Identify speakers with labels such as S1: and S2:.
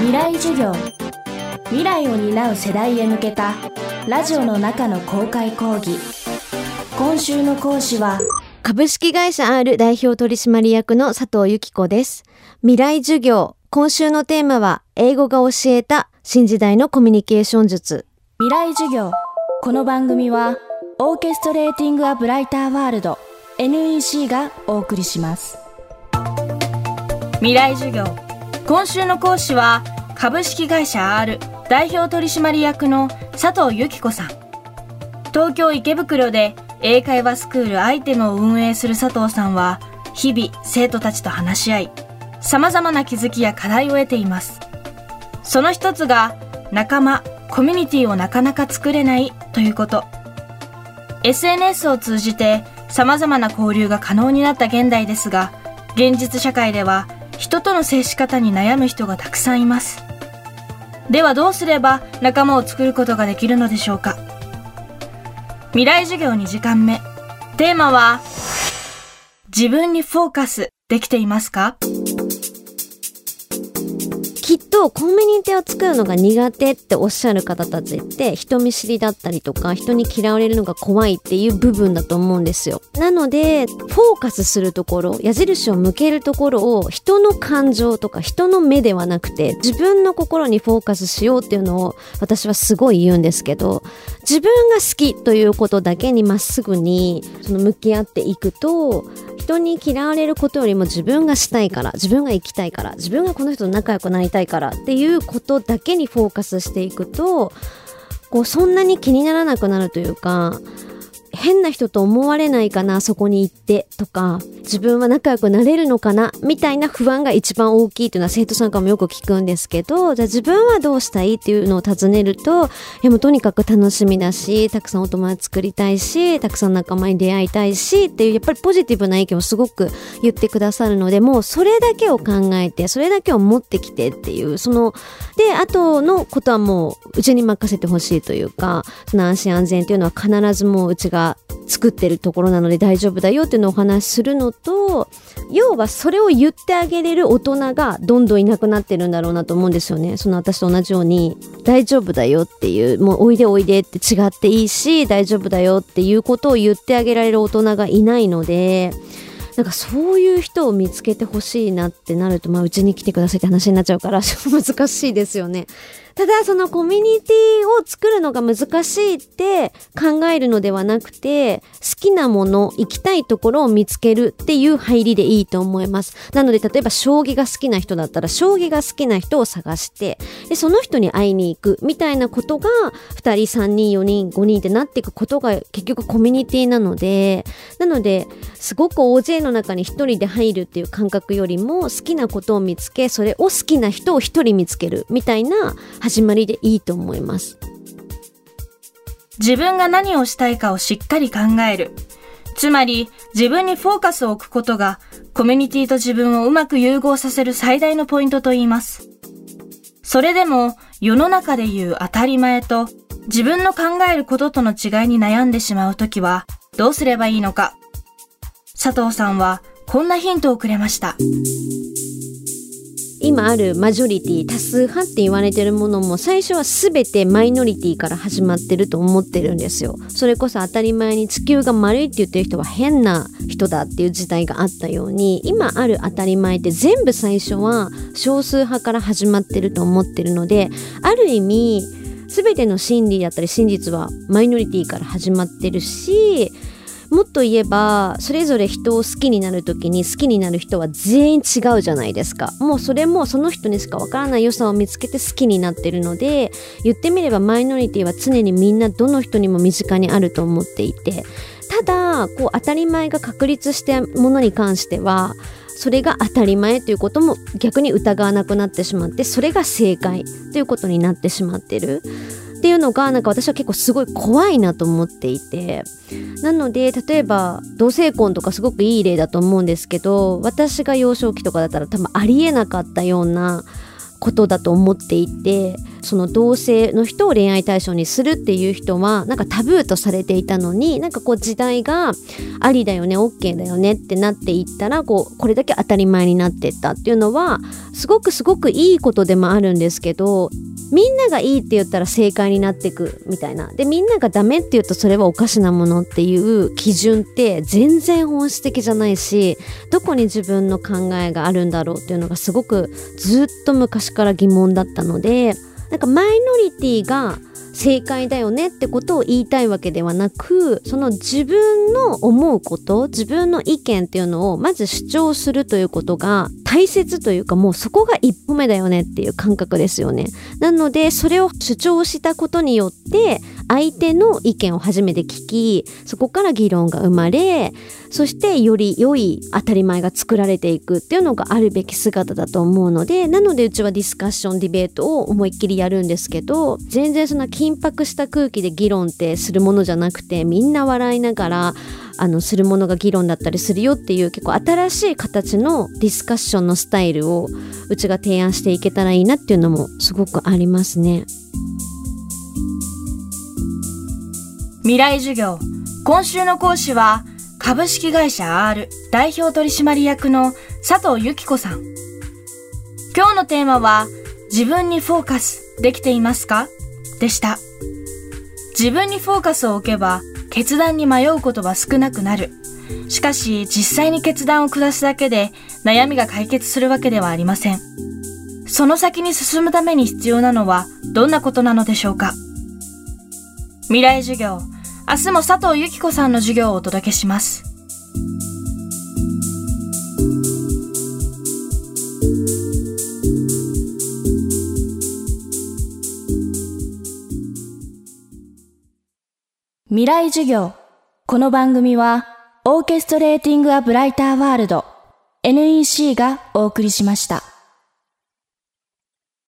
S1: 未来授業未来を担う世代へ向けたラジオの中の公開講義今週の講師は
S2: 株式会社 R 代表取締役の佐藤由紀子です。未来授業。今週のテーマは、英語が教えた新時代のコミュニケーション術。
S1: 未来授業この番組はオーケストレーティング・ア・ブライター・ワールド NEC がお送りします未来授業今週の講師は株式会社 R 代表取締役の佐藤由紀子さん。東京池袋で英会話スクールアイテムを運営する佐藤さんは日々生徒たちと話し合い様々な気づきや課題を得ています。その一つが仲間コミュニティをなかなか作れないということ。SNS を通じて様々な交流が可能になった現代ですが現実社会では人との接し方に悩む人がたくさんいます。ではどうすれば仲間を作ることができるのでしょうか？未来授業2時間目。テーマは自分にフォーカスできていますか？
S2: とコミュニティを作るのが苦手っておっしゃる方たちって人見知りだったりとか人に嫌われるのが怖いっていう部分だと思うんですよ。なのでフォーカスするところ矢印を向けるところを人の感情とか人の目ではなくて自分の心にフォーカスしようっていうのを私はすごい言うんですけど自分が好きということだけにまっすぐにその向き合っていくと人に嫌われることよりも自分がしたいから自分が行きたいから自分がこの人と仲良くなりたいからっていうことだけにフォーカスしていくとこうそんなに気にならなくなるというか変な人と思われないかなそこに行ってとか自分は仲良くなれるのかな？みたいな不安が一番大きいというのは生徒さんからもよく聞くんですけどじゃあ自分はどうしたいっていうのを尋ねるといやもうとにかく楽しみだしたくさんお友達作りたいしたくさん仲間に出会いたいしっていうやっぱりポジティブな意見をすごく言ってくださるのでもうそれだけを考えてそれだけを持ってきてっていうそのであとのことはもううちに任せてほしいというかその安心安全っていうのは必ずもううちが作ってるところなので大丈夫だよっていうのをお話しするのと要はそれを言ってあげれる大人がどんどんいなくなってるんだろうなと思うんですよねその私と同じように大丈夫だよっていうもうおいでおいでって違っていいし大丈夫だよっていうことを言ってあげられる大人がいないのでなんかそういう人を見つけてほしいなってなると、まあ、うちに来てくださいって話になっちゃうから 難しいですよね。ただそのコミュニティを作るのが難しいって考えるのではなくて好きなもの行きたいところを見つけるっていう入りでいいと思います。なので例えば将棋が好きな人だったら将棋が好きな人を探してでその人に会いに行くみたいなことが2人3人4人5人ってなっていくことが結局コミュニティなのでなのですごく大勢の中に1人で入るっていう感覚よりも好きなことを見つけそれを好きな人を1人見つけるみたいな始まりでいいと思います。
S1: 自分が何をしたいかをしっかり考える。つまり自分にフォーカスを置くことがコミュニティと自分をうまく融合させる最大のポイントと言います。それでも世の中で言う当たり前と自分の考えることとの違いに悩んでしまうときはどうすればいいのか。佐藤さんはこんなヒントをくれました。
S2: 今あるマジョリティ多数派って言われてるものも最初は全てマイノリティから始まってると思ってるんですよ。それこそ当たり前に地球が丸いって言ってる人は変な人だっていう時代があったように今ある当たり前って全部最初は少数派から始まってると思ってるのである意味全ての真理だったり真実はマイノリティから始まってるしもっと言えばそれぞれ人を好きになる時に好きになる人は全員違うじゃないですか。もうそれもその人にしかわからない良さを見つけて好きになってるので言ってみればマイノリティは常にみんなどの人にも身近にあると思っていて。ただこう当たり前が確立したものに関してはそれが当たり前ということも逆に疑わなくなってしまってそれが正解ということになってしまってる。っていうのがなんか私は結構すごい怖いなと思っていて。なので例えば同性婚とかすごくいい例だと思うんですけど私が幼少期とかだったら多分ありえなかったようなことだと思っていてその同性の人を恋愛対象にするっていう人はなんかタブーとされていたのになんかこう時代がありだよね OK だよねってなっていったらこうこれだけ当たり前になってったっていうのはすごくすごくいいことでもあるんですけどみんながいいって言ったら正解になっていくみたいな。でみんながダメって言うとそれはおかしなものっていう基準って全然本質的じゃないしどこに自分の考えがあるんだろうっていうのがすごくずっと昔から疑問だったのでなんかマイノリティが正解だよねってことを言いたいわけではなくその自分の思うこと自分の意見っていうのをまず主張するということが大切というかもうそこが一歩目だよねっていう感覚ですよね。なのでそれを主張したことによって相手の意見を初めて聞きそこから議論が生まれそしてより良い当たり前が作られていくっていうのがあるべき姿だと思うのでなのでうちはディスカッションディベートを思いっきりやるんですけど全然そんな緊迫した空気で議論ってするものじゃなくてみんな笑いながらあのするものが議論だったりするよっていう結構新しい形のディスカッションのスタイルをうちが提案していけたらいいなっていうのもすごくありますね。
S1: 未来授業。今週の講師は株式会社 R 代表取締役の佐藤由紀子さん。今日のテーマは自分にフォーカスできていますか？でした。自分にフォーカスを置けば決断に迷うことは少なくなる。しかし実際に決断を下すだけで悩みが解決するわけではありません。その先に進むために必要なのはどんなことなのでしょうか？未来授業。明日も佐藤由紀子さんの授業をお届けします。未来授業。この番組はオーケストレーティング・ア・ブライター・ワールド NEC がお送りしました。